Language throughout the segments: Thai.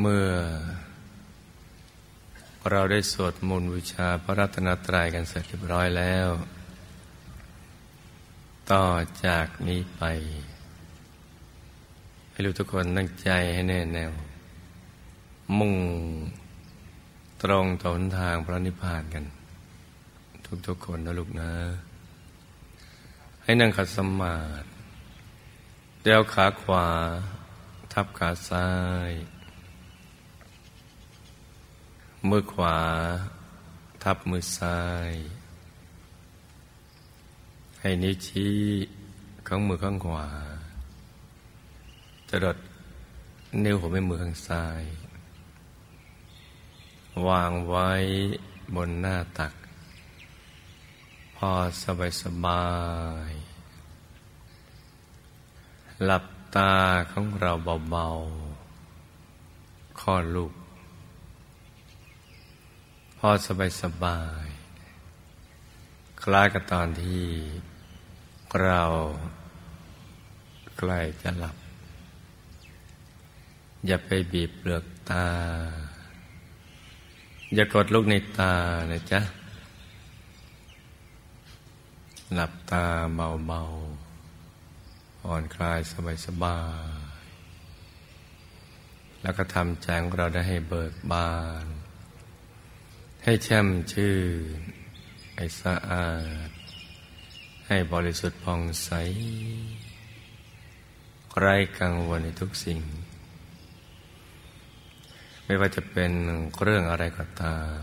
เมื่อ เราได้สวดมนต์วิชาพระรัตนตรัยกันเสร็จเรียบร้อยแล้ว ต่อจากนี้ไป ให้รู้ทุกคนตั้งใจให้แน่แน่วมุ่งตรงต่อหนทางพระนิพพานกัน ทุกๆคนนะลูกนะ ให้นั่งขัดสมาธิเดวขาขวา ทับขาซ้าย มือขวา ทับมือซ้าย ให้นิ้วชี้ข้างมือข้างขวา จะดดนิ้วหัวแม่มือข้างซ้าย วางไว้บนหน้าตัก พอสบายสบาย หลับตาของเราเบา ๆ ข้อลูก พอสบายสบาย คล้ายกับตอนที่เราใกล้จะหลับ อย่าไปบีบเปลือกตา อย่ากดลูกในตานะจ๊ะ หลับตาเบาๆผ่อนคลายสบายสบายแล้วก็ทำใจของเราได้ให้เบิกบาน ให้แช่มชื่น ให้สะอาด ให้บริสุทธิ์ผ่องใสไร้กังวลในทุกสิ่ง ไม่ว่าจะเป็นเรื่องอะไรก็ตาม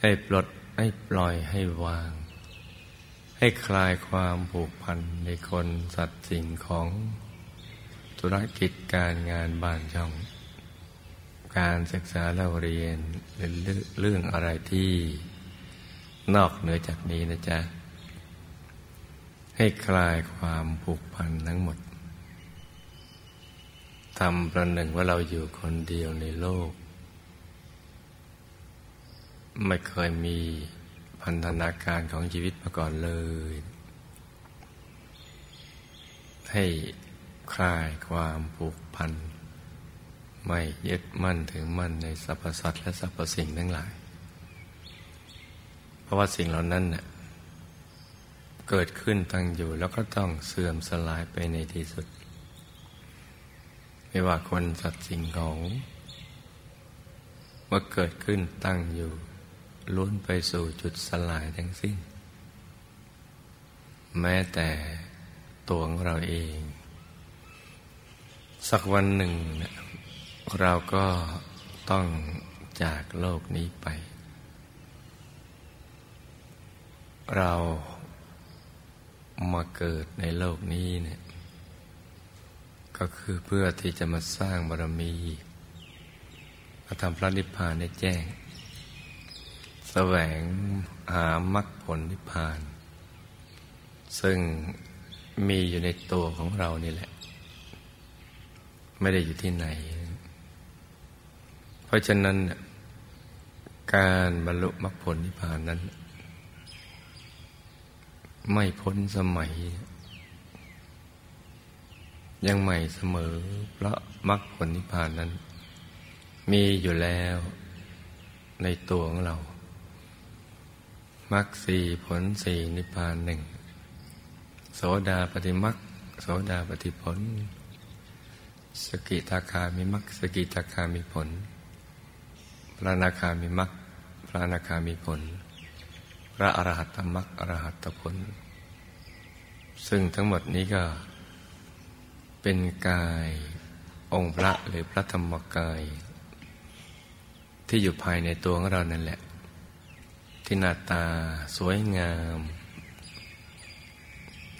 ให้ปลดให้ปล่อยให้วาง ให้คลายความผูกพันในคนสัตว์สิ่งของธุรกิจการงานบ้านช่อง การศึกษาเล่าเรียนหรือเรื่องอะไรที่นอกเหนือจากนี้นะจ๊ะ ให้คลายความผูกพันทั้งหมดทำประหนึ่งว่าเราอยู่คนเดียวในโลก ไม่เคยมีพันธนาการของชีวิตมาก่อนเลย ให้คลายความผูกพัน ไม่ยึดมั่นถึงมั่นในสรรพสัตว์และสรรพสิ่งทั้งหลาย เพราะว่าสิ่งเหล่านั้นเน่ยเกิดขึ้นตั้งอยู่แล้วก็ต้องเสื่อมสลายไปในที่สุด ไม่ว่าคนสัตว์สิ่งของเมื่อเกิดขึ้นตั้งอยู่ล้วนไปสู่จุดสลายทั้งสิ้น แม้แต่ตัวของเราเอง สักวันหนึ่ง เราก็ต้องจากโลกนี้ไป เรามาเกิดในโลกนี้เนี่ย ก็คือเพื่อที่จะมาสร้างบารมีมาทำพระนิพพานให้แจ้ง แสวงหามรรคผลนิพพาน ซึ่งมีอยู่ในตัวของเรานี่แหละ ไม่ได้อยู่ที่ไหน ราะฉะนั้น การบรรลุมรรคผลนิพพานนั้น ไม่พ้นสมัย ยังใหม่เสมอ เพราะมรรคผลนิพพานนั้น มีอยู่แล้วในตัวของเรามรรคสี่ผลสี่นิพพานหนึ่งโสดาปฏิมรรคโสดาปฏิผล สกิทาคามีมรรคสกิทาคามีผล พระนาคามีมรรคพระนาคามีผล พระอรหัตตมรรคอรหัตตผล ซึ่งทั้งหมดนี้ก็ เป็นกายองค์พระหรือพระธรรมกาย ที่อยู่ภายในตัวของเรานั่นแหละ ที่หน้าตาสวยงาม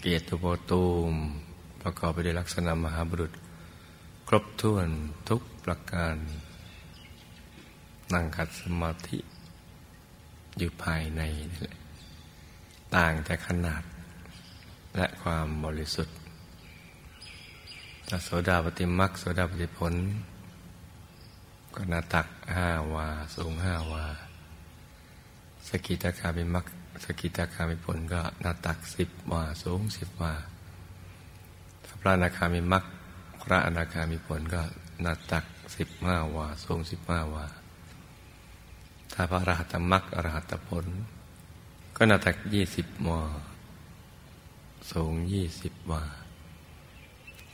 เกียรติโพตูม ประกอบไปด้วยลักษณะมหาบุรุษ ครบถ้วนทุกประการ นั่งขัดสมาธิ อยู่ภายในนี่แหละต่างแต่ขนาดและความบริสุทธิ์ถ้าโสดาปฏิมักโสดาปฏิผล ก็นาตักห้าวา สูงห้าวา สกิตาคามีมักสกิตาคามีผลก็นาตักสิบวา สูงสิบวาถ้าพระอนาคามีมักพระอนาคามีผลก็นาตักสิบห้าวา สูงสิบห้าวา ถ้าพระอรหัตมรรคอรหัตผล ก็หน้าตักยี่สิบวาสูงยี่สิบวา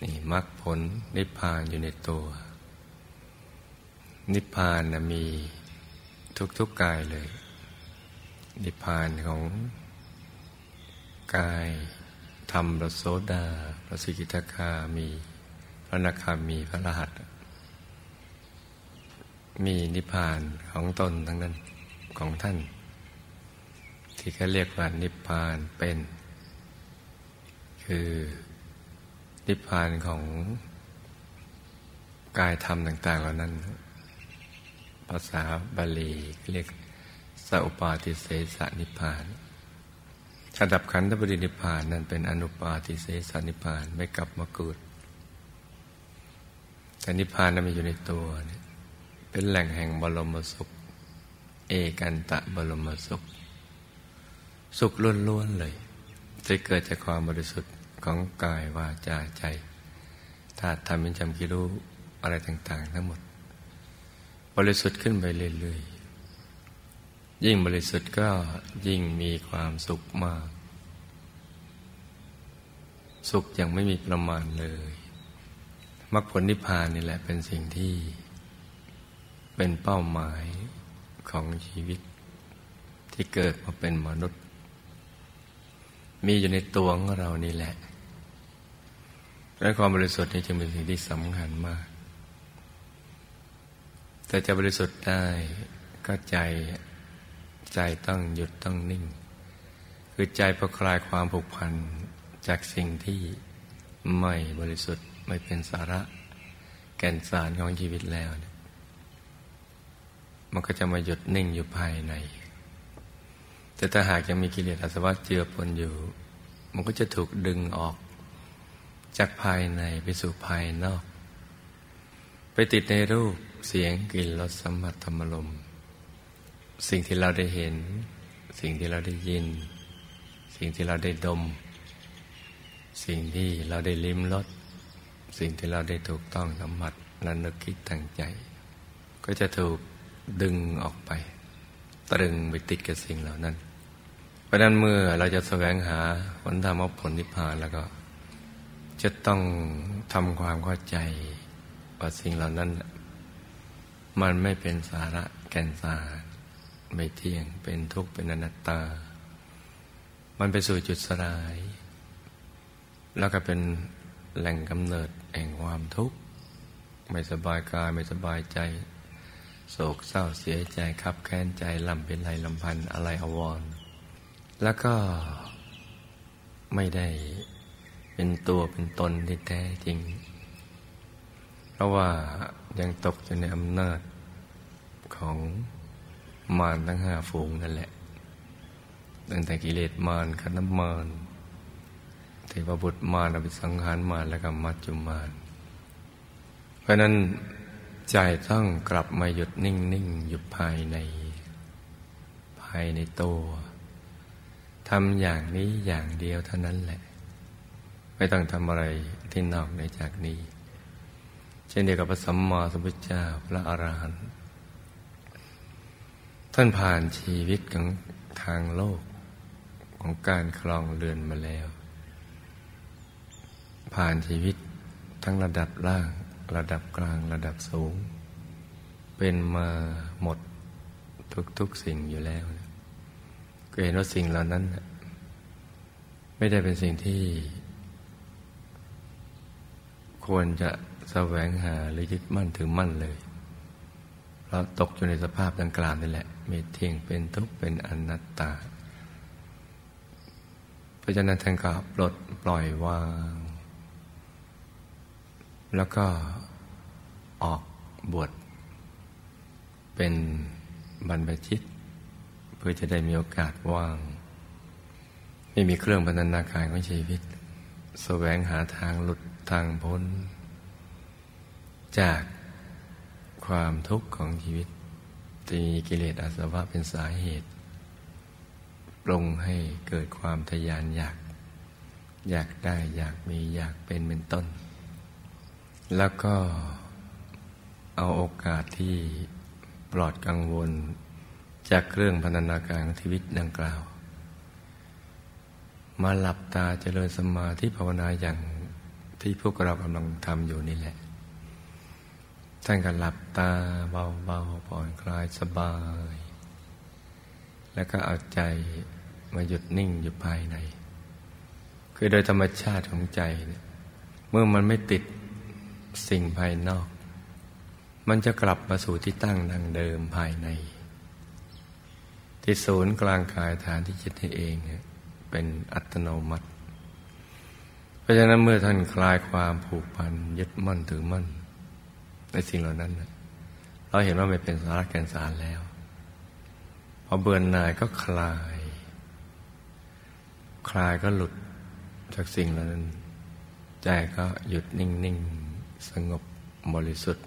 นี่มรรคผลนิพพานอยู่ในตัว นิพพานนะมีทุกๆกกายเลย นิพพานของกายธรรมพระโสดา พระสิกิทาคามี พระนาคามีพระรหัส มีนิพพานของตนทั้งนั้นของท่าน ที่เขาเรียกว่านิพพานเป็น คือนิพพานของกายธรรมต่าง ๆ เหล่านั้น ภาษาบาลีเรียกสัพปาติเสสนิพพานระดับขันธปรินิพพานนั้นเป็นอนุปาติเสสนิพานไม่กลับมาเกิดแต่นิพพานนั้นมีอยู่ในตัวเนี่ย เป็นแหล่งแห่งบรมสุข เอกันตะบรมสุข สุขล้วนๆเลยจะเกิดจากความบริสุทธิ์ของกายวาจาใจธาตุธรรมเป็นจำกิรู้อะไรต่าง ๆ ทั้งหมด บริสุทธิ์ขึ้นไปเรื่อยๆยิ่งบริสุทธิ์ก็ยิ่งมีความสุขมาก สุขยังไม่มีประมาณเลยมรรคผลนิพพานนี่แหละเป็นสิ่งที่ เป็นเป้าหมายของชีวิต ที่เกิดมาเป็นมนุษย์ มีอยู่ในตัวของเรานี่แหละ และความบริสุทธิ์นี่จึงเป็นสิ่งที่สำคัญมาก แต่จะบริสุทธิ์ได้ก็ใจใจต้องหยุดต้องนิ่ง คือใจประคลายความผูกพันจากสิ่งที่ไม่บริสุทธิ์ไม่เป็นสาระ แก่นสารของชีวิตแล้วเนี่ย มันก็จะมาหยุดนิ่งอยู่ภายใน แต่ถ้าหากยังมีกิเลสอาสวะเจือปนอยู่ มันก็จะถูกดึงออก จากภายในไปสู่ภายนอก ไปติดในรูปเสียงกลิ่นรสสัมผัสธรรมลม สิ่งที่เราได้เห็น สิ่งที่เราได้ยิน สิ่งที่เราได้ดม สิ่งที่เราได้ลิ้มรสสิ่งที่เราได้ถูกต้องสัมผัสและนึกคิดตั้งใจ ก็จะถูก ดึงออกไป ตรึงไปติดกับสิ่งเหล่านั้น เพราะนั้นเมื่อเราจะแสวงหาผลธรรมผลนิพพานแล้วก็ จะต้องทำความเข้าใจว่าสิ่งเหล่านั้น มันไม่เป็นสาระแก่นสารไม่เที่ยงเป็นทุกข์เป็นอนัตตา มันไปสู่จุดสลาย แล้วก็เป็นแหล่งกำเนิดแห่งความทุกข์ ไม่สบายกายไม่สบายใจ โศกเศร้าเสียใจขับแค้นใจลำเป็นไรลำพันอะไรอววรแล้วก็ไม่ได้เป็นตัวเป็นตนที่แท้จริง เพราะว่ายังตกอยู่ในอำนาจของมารทั้งห้าฝูงนั่นแหละตั้งแต่กิเลสมารคณมารเทวบุตรมารอภิสังหารมารและก็มัจจุมาร เพราะนั้น ใจต้องกลับมาหยุดนิ่งๆอยู่ภายใน ภายในตัวทำอย่างนี้อย่างเดียวเท่านั้นแหละ ไม่ต้องทำอะไรที่นอกในจากนี้ เช่นเดียวกับพระสัมมาสัมพุทธเจ้าพระอรหันต์ท่านผ่านชีวิตของทางโลกของการคลองเรือนมาแล้ว ผ่านชีวิตทั้งระดับล่าง ระดับกลางระดับสูง เป็นมาหมดทุกๆสิ่งอยู่แล้วก็เห็นว่าสิ่งเหล่านั้น ไม่ได้เป็นสิ่งที่ ควรจะแสวงหาหรือยึดมั่นถึงมั่นเลยเราตกอยู่ในสภาพดังกล่าวนี่แหละไมีเที่ยงเป็นทุกข์เป็นอนัตตา เพราะฉะนั้นท่านก็ปลดปล่อยวาง แล้วก็ออกบวชเป็นบรรพชิต เพื่อจะได้มีโอกาสว่าง ไม่มีเครื่องบรรณาการของชีวิตแสวงหาทางหลุดทางพ้น จากความทุกข์ของชีวิตที่มีกิเลสอาสวะเป็นสาเหตุปรงให้เกิดความทยานอยาก อยากได้อยากมีอยากเป็นเป็นต้น แล้วก็เอาโอกาสที่ปลอดกังวล จากเครื่องพันธนาการชีวิตดังกล่าว มาหลับตาเจริญสมาธิภาวนาอย่างที่พวกเรากำลังทำอยู่นี่แหละ ท่านก็หลับตาเบาๆผ่อนคลายสบาย แล้วก็เอาใจมาหยุดนิ่งอยู่ภายใน คือโดยธรรมชาติของใจเนี่ยเมื่อมันไม่ติด สิ่งภายนอก มันจะกลับมาสู่ที่ตั้งดังเดิมภายใน ที่ศูนย์กลางกายฐานที่จิตนี่เองเป็นอัตโนมัติ เพราะฉะนั้นเมื่อท่านคลายความผูกพันยึดมั่นถือมั่น ในสิ่งเหล่านั้น เราเห็นว่าไม่เป็นสาระแก่นสารแล้วพอเบื่อหน่ายก็คลาย คลายก็หลุดจากสิ่งเหล่านั้นใจก็หยุดนิ่ง ๆ สงบบริสุทธิ์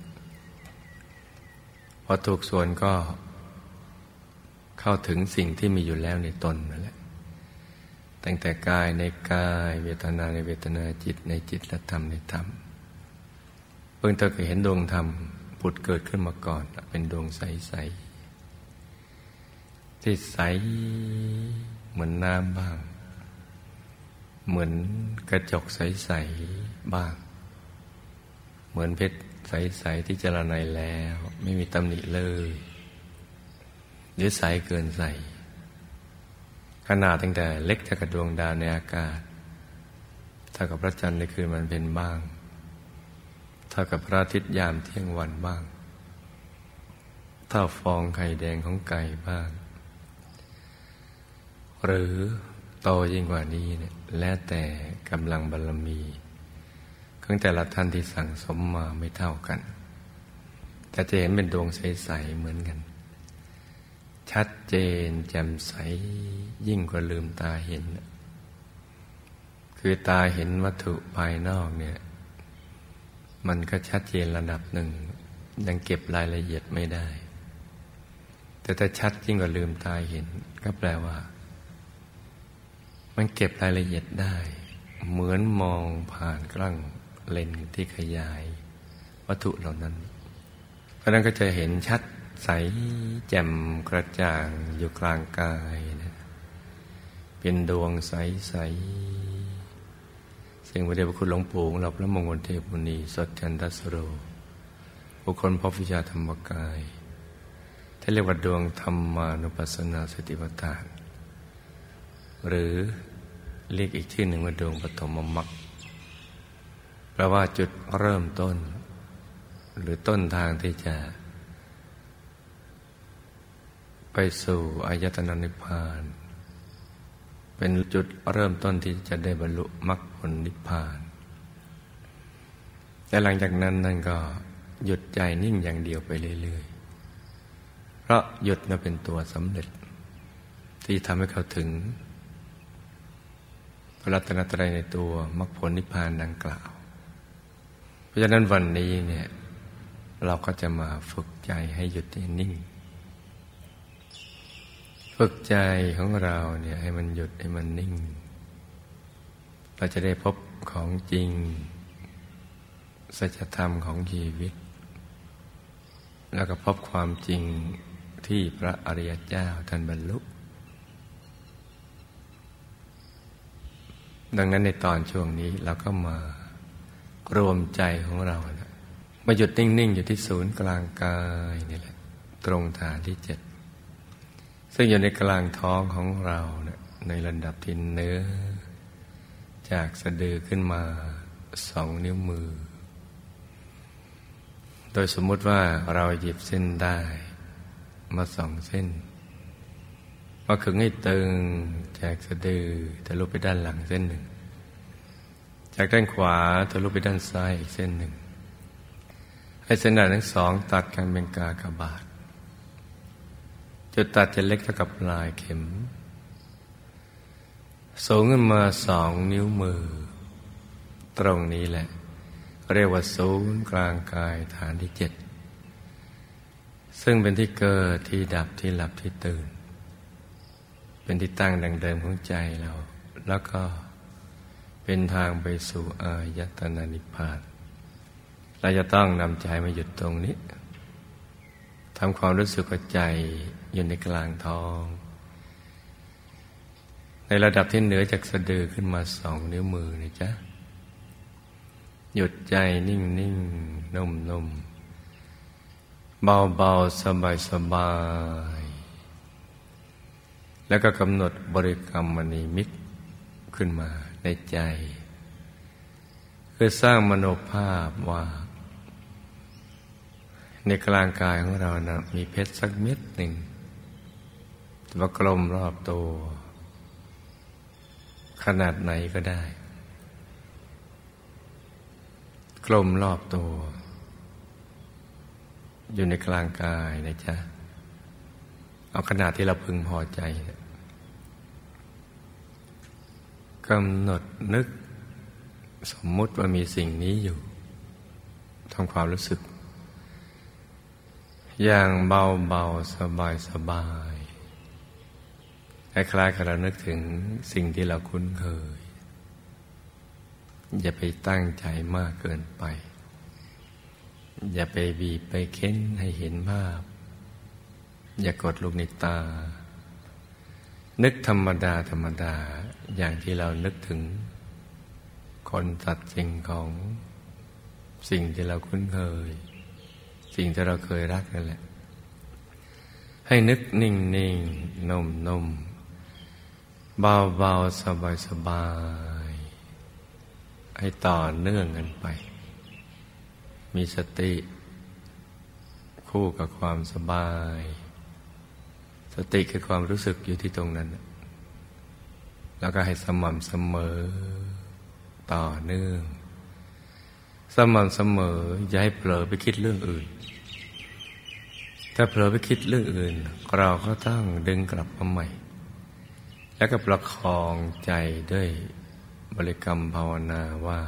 พอถูกส่วนก็เข้าถึงสิ่งที่มีอยู่แล้วในตนนั่นแหละตั้งแต่กายในกายเวทนาในเวทนาจิตในจิตและธรรมในธรรมเพิ่งเธอเคยเห็นดวงธรรมผุดเกิดขึ้นมาก่อน เป็นดวงใสๆที่ใสเหมือนน้ำบ้าง เหมือนกระจกใสๆบ้าง เหมือนเพชรใส ๆ ที่จรานแล้ว ไม่มีตำหนิเลยหรือใสเกินใส ขนาดตั้งแต่เล็กเท่ากับดวงดาวในอากาศเท่ากับพระจันทร์ในคืนมันเป็นบ้าง เท่ากับพระอาทิตย์ยามเที่ยงวันบ้าง เท่าฟองไข่แดงของไก่บ้าง หรือโตยิ่งกว่านี้เนี่ยแล้วแต่กำลังบารรมี ของแต่ละท่านที่สั่งสมมาไม่เท่ากัน แต่จะเห็นเป็นดวงใส ๆ เหมือนกัน ชัดเจนแจ่มใสยิ่งกว่าลืมตาเห็น คือตาเห็นวัตถุภายนอกเนี่ย มันก็ชัดเจนระดับหนึ่ง ยังเก็บรายละเอียดไม่ได้ แต่ถ้าชัดยิ่งกว่าลืมตาเห็น ก็แปลว่า มันเก็บรายละเอียดได้ เหมือนมองผ่านกล้อง เลนที่ขยาย วัตถุเหล่านั้น เพราะนั้นก็จะเห็นชัดใสแจ่มกระจ่างอยู่กลางกายนะเป็นดวงใสใสเสียงพระเดชพระคุณหลวงปู่ของเราพระมงคลเทพมุนีสดจันทสโรบุคคลพบวิชาธรรมกายที่เรียกว่าดวงธรรมานุปัสสนาสติปัฏฐาน หรือเรียกอีกชื่อหนึ่งว่าดวงปฐมมรรค แปลว่าจุดเริ่มต้น หรือต้นทางที่จะ ไปสู่อายตนะนิพพาน เป็นจุดเริ่มต้นที่จะได้บรรลุมรรคผลนิพพาน แต่หลังจากนั้นนั่นก็หยุดใจนิ่งอย่างเดียวไปเรื่อยๆ เพราะหยุดมาเป็นตัวสำเร็จ ที่ทำให้เขาถึงพระรัตนตรัยในตัวมรรคผลนิพพานดังกล่าว ราะฉะนั้นวันนี้เนี่ยเราก็จะมาฝึกใจให้หยุดนิ่ง ฝึกใจของเราเนี่ยให้มันหยุดให้มันนิ่ง เราจะได้พบของจริง สัจธรรมของชีวิต แล้วก็พบความจริงที่พระอริยเจ้าท่านบรรลุ ดังนั้นในตอนช่วงนี้เราก็มา รวมใจของเรานะมาหยุดนิ่ง ๆ อยู่ที่ศูนย์กลางกายนี่แหละ ตรงฐานที่เจ็ดซึ่งอยู่ในกลางท้องของเรานะในระดับที่เนื้อ จากสะดือขึ้นมาสองนิ้วมือ โดยสมมุติว่าเราหยิบเส้นได้ มาสองเส้น มาขึงให้ตึงจากสะดือทะลุไปด้านหลังเส้นหนึ่ง จากด้านขวาทะลุไปด้านซ้ายอีกเส้นหนึ่งให้เส้นด้านทั้งสองตัดกันเป็นกากบาทจุดตัดจะเล็กเท่ากับปลายเข็ม สูงขึ้นมาสองนิ้วมือ ตรงนี้แหละ เรียกว่าศูนย์กลางกายฐานที่เจ็ดซึ่งเป็นที่เกิดที่ดับที่หลับที่ตื่น เป็นที่ตั้งดังเดิมของใจเรา แล้วก็ เป็นทางไปสู่อายตนะนิพพานเราจะต้องนำใจมาหยุดตรงนี้ทำความรู้สึกว่าใจอยู่ในกลางท้อง ในระดับที่เหนือจากสะดือขึ้นมาสองนิ้วมือนะจ๊ะ หยุดใจนิ่งนิ่งนุ่มนุ่มเบาเบาสบายสบาย แล้วก็กำหนดบริกรรมมณีมิตรขึ้นมา ในใจ คือสร้างมโนภาพว่า ในกลางกายของเรานะมีเพชรสักเม็ดหนึ่งว่ากลมรอบตัว ขนาดไหนก็ได้ กลมรอบตัว อยู่ในกลางกายนะจ๊ะ เอาขนาดที่เราพึงพอใจ กำหนดนึก สมมุติว่ามีสิ่งนี้อยู่ทำความรู้สึก อย่างเบาเบาสบายสบายคล้ายๆกับเรานึกถึงสิ่งที่เราคุ้นเคย อย่าไปตั้งใจมากเกินไป อย่าไปบีบไปเค้นให้เห็นภาพ อย่ากดลูกในตา นึกธรรมดาธรรมดา อย่างที่เรานึกถึง คนตัดสิ่งของสิ่งที่เราคุ้นเคย สิ่งที่เราเคยรักนั่นแหละ ให้นึกนิ่งนิ่งนุ่มนุ่มเบาเบาสบายสบาย ให้ต่อเนื่องกันไป มีสติ คู่กับความสบาย สติคือความรู้สึกอยู่ที่ตรงนั้น แล้วก็ให้สม่ำเสมอต่อเนื่อง สม่ำเสมอ อย่าให้เผลอไปคิดเรื่องอื่น ถ้าเผลอไปคิดเรื่องอื่น เราก็ต้องดึงกลับมาใหม่ แล้วก็ประคองใจด้วยบริกรรมภาวนาว่า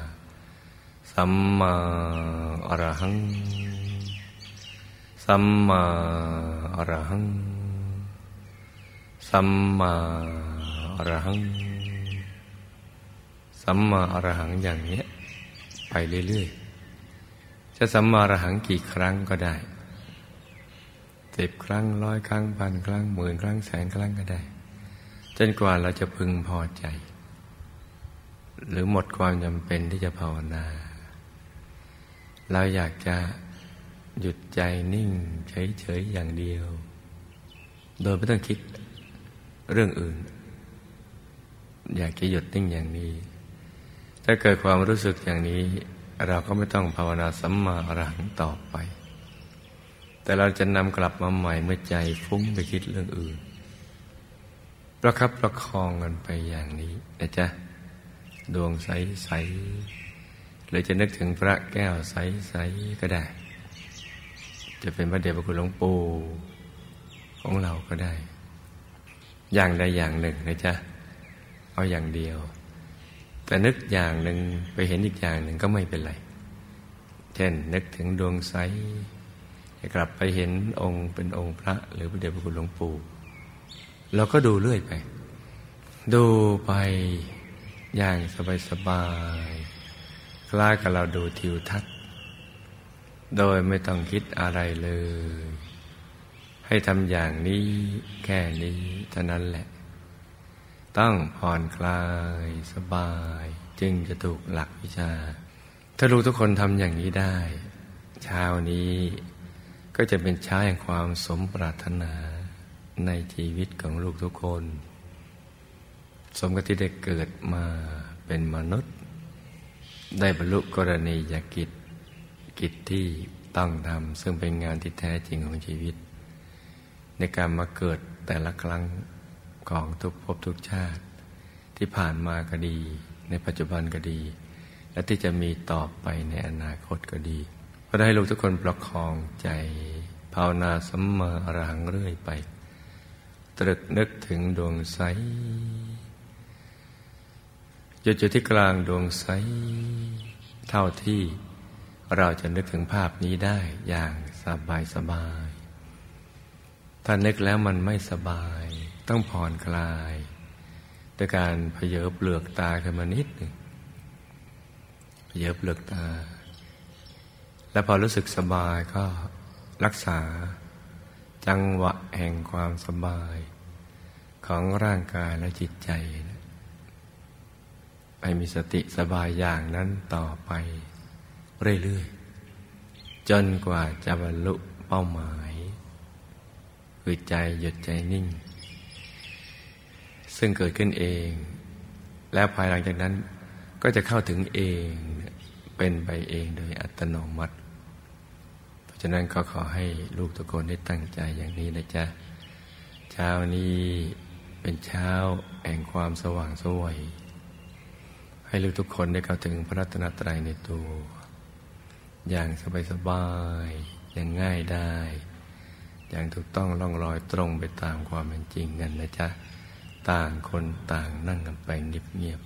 สัมมาอรหัง สัมมาอรหัง สัมมา อรหัง สัมมาอรหังอย่างนี้ไปเรื่อยๆ จะสัมมาอรหังกี่ครั้งก็ได้สิบครั้งร้อยครั้งพันครั้งหมื่นครั้งแสนครั้งก็ได้ จนกว่าเราจะพึงพอใจ หรือหมดความจำเป็นที่จะภาวนา เราอยากจะหยุดใจนิ่งเฉยๆอย่างเดียว โดยไม่ต้องคิดเรื่องอื่น อยากจะหยุดนิ่งอย่างนี้ ถ้าเกิดความรู้สึกอย่างนี้ เราก็ไม่ต้องภาวนาสัมมาอรหังต่อไป แต่เราจะนำกลับมาใหม่เมื่อใจฟุ้งไปคิดเรื่องอื่น ประคับประคองกันไปอย่างนี้นะจ๊ะดวงใสใสหรือจะนึกถึงพระแก้วใสใสก็ได้ จะเป็นพระเดชพระคุณหลวงปู่ของเราก็ได้ อย่างใดอย่างหนึ่งนะจ๊ะ เอาอย่างเดียว แต่นึกอย่างหนึ่งไปเห็นอีกอย่างหนึ่งก็ไม่เป็นไร เช่นนึกถึงดวงใสกลับไปเห็นองค์เป็นองค์พระ หรือพระเดชพระคุณหลวงปู่เราก็ดูเรื่อยไป ดูไปอย่างสบายๆคล้ายกับเราดูทิวทัศน์ โดยไม่ต้องคิดอะไรเลย ให้ทำอย่างนี้แค่นี้เท่านั้นแหละ ต้องผ่อนคลายสบาย จึงจะถูกหลักวิชา ถ้าลูกทุกคนทำอย่างนี้ได้ เช้านี้ก็จะเป็นช้าแห่งความสมปรารถนาในชีวิตของลูกทุกคน สมกับที่ได้เกิดมาเป็นมนุษย์ ได้บรรลุกรณียกิจกิจที่ต้องทำซึ่งเป็นงานที่แท้จริงของชีวิต ในการมาเกิดแต่ละครั้ง ของทุกภพทุกชาติ ที่ผ่านมาก็ดี ในปัจจุบันก็ดี และที่จะมีต่อไปในอนาคตก็ดีก็ได้ลูกทุกคนประคองใจ ภาวนาสัมมาอรหังเรื่อยไป ตรึกนึกถึงดวงใสหยุดอยู่ที่กลางดวงใสเท่าที่เราจะนึกถึงภาพนี้ได้อย่างสบายสบายถ้านึกแล้วมันไม่สบาย ต้องผ่อนคลายด้วยการเพเยอเปลือกตาขึ้นมานิดหนึ่งเพเยอเปลือกตา และพอรู้สึกสบายก็รักษาจังหวะแห่งความสบายของร่างกายและจิตใจให้มีสติสบายอย่างนั้นต่อไปเรื่อยๆ จนกว่าจะบรรลุเป้าหมาย คือใจหยุดใจนิ่ง ซึ่งเกิดขึ้นเอง แล้วภายหลังจากนั้นก็จะเข้าถึงเองเป็นไปเองโดยอัตโนมัติ เพราะฉะนั้นก็ขอให้ลูกทุกคนได้ตั้งใจอย่างนี้นะจ๊ะ เช้านี้เป็นเช้าแห่งความสว่างสวย ให้ลูกทุกคนได้เข้าถึงพระรัตนตรัยในตัว อย่างสบายๆอย่างง่ายได้ อย่างถูกต้องล่องรอยตรงไปตามความเป็นจริงกันนะจ๊ะ ต่างคนต่างนั่งกันไปเงียบ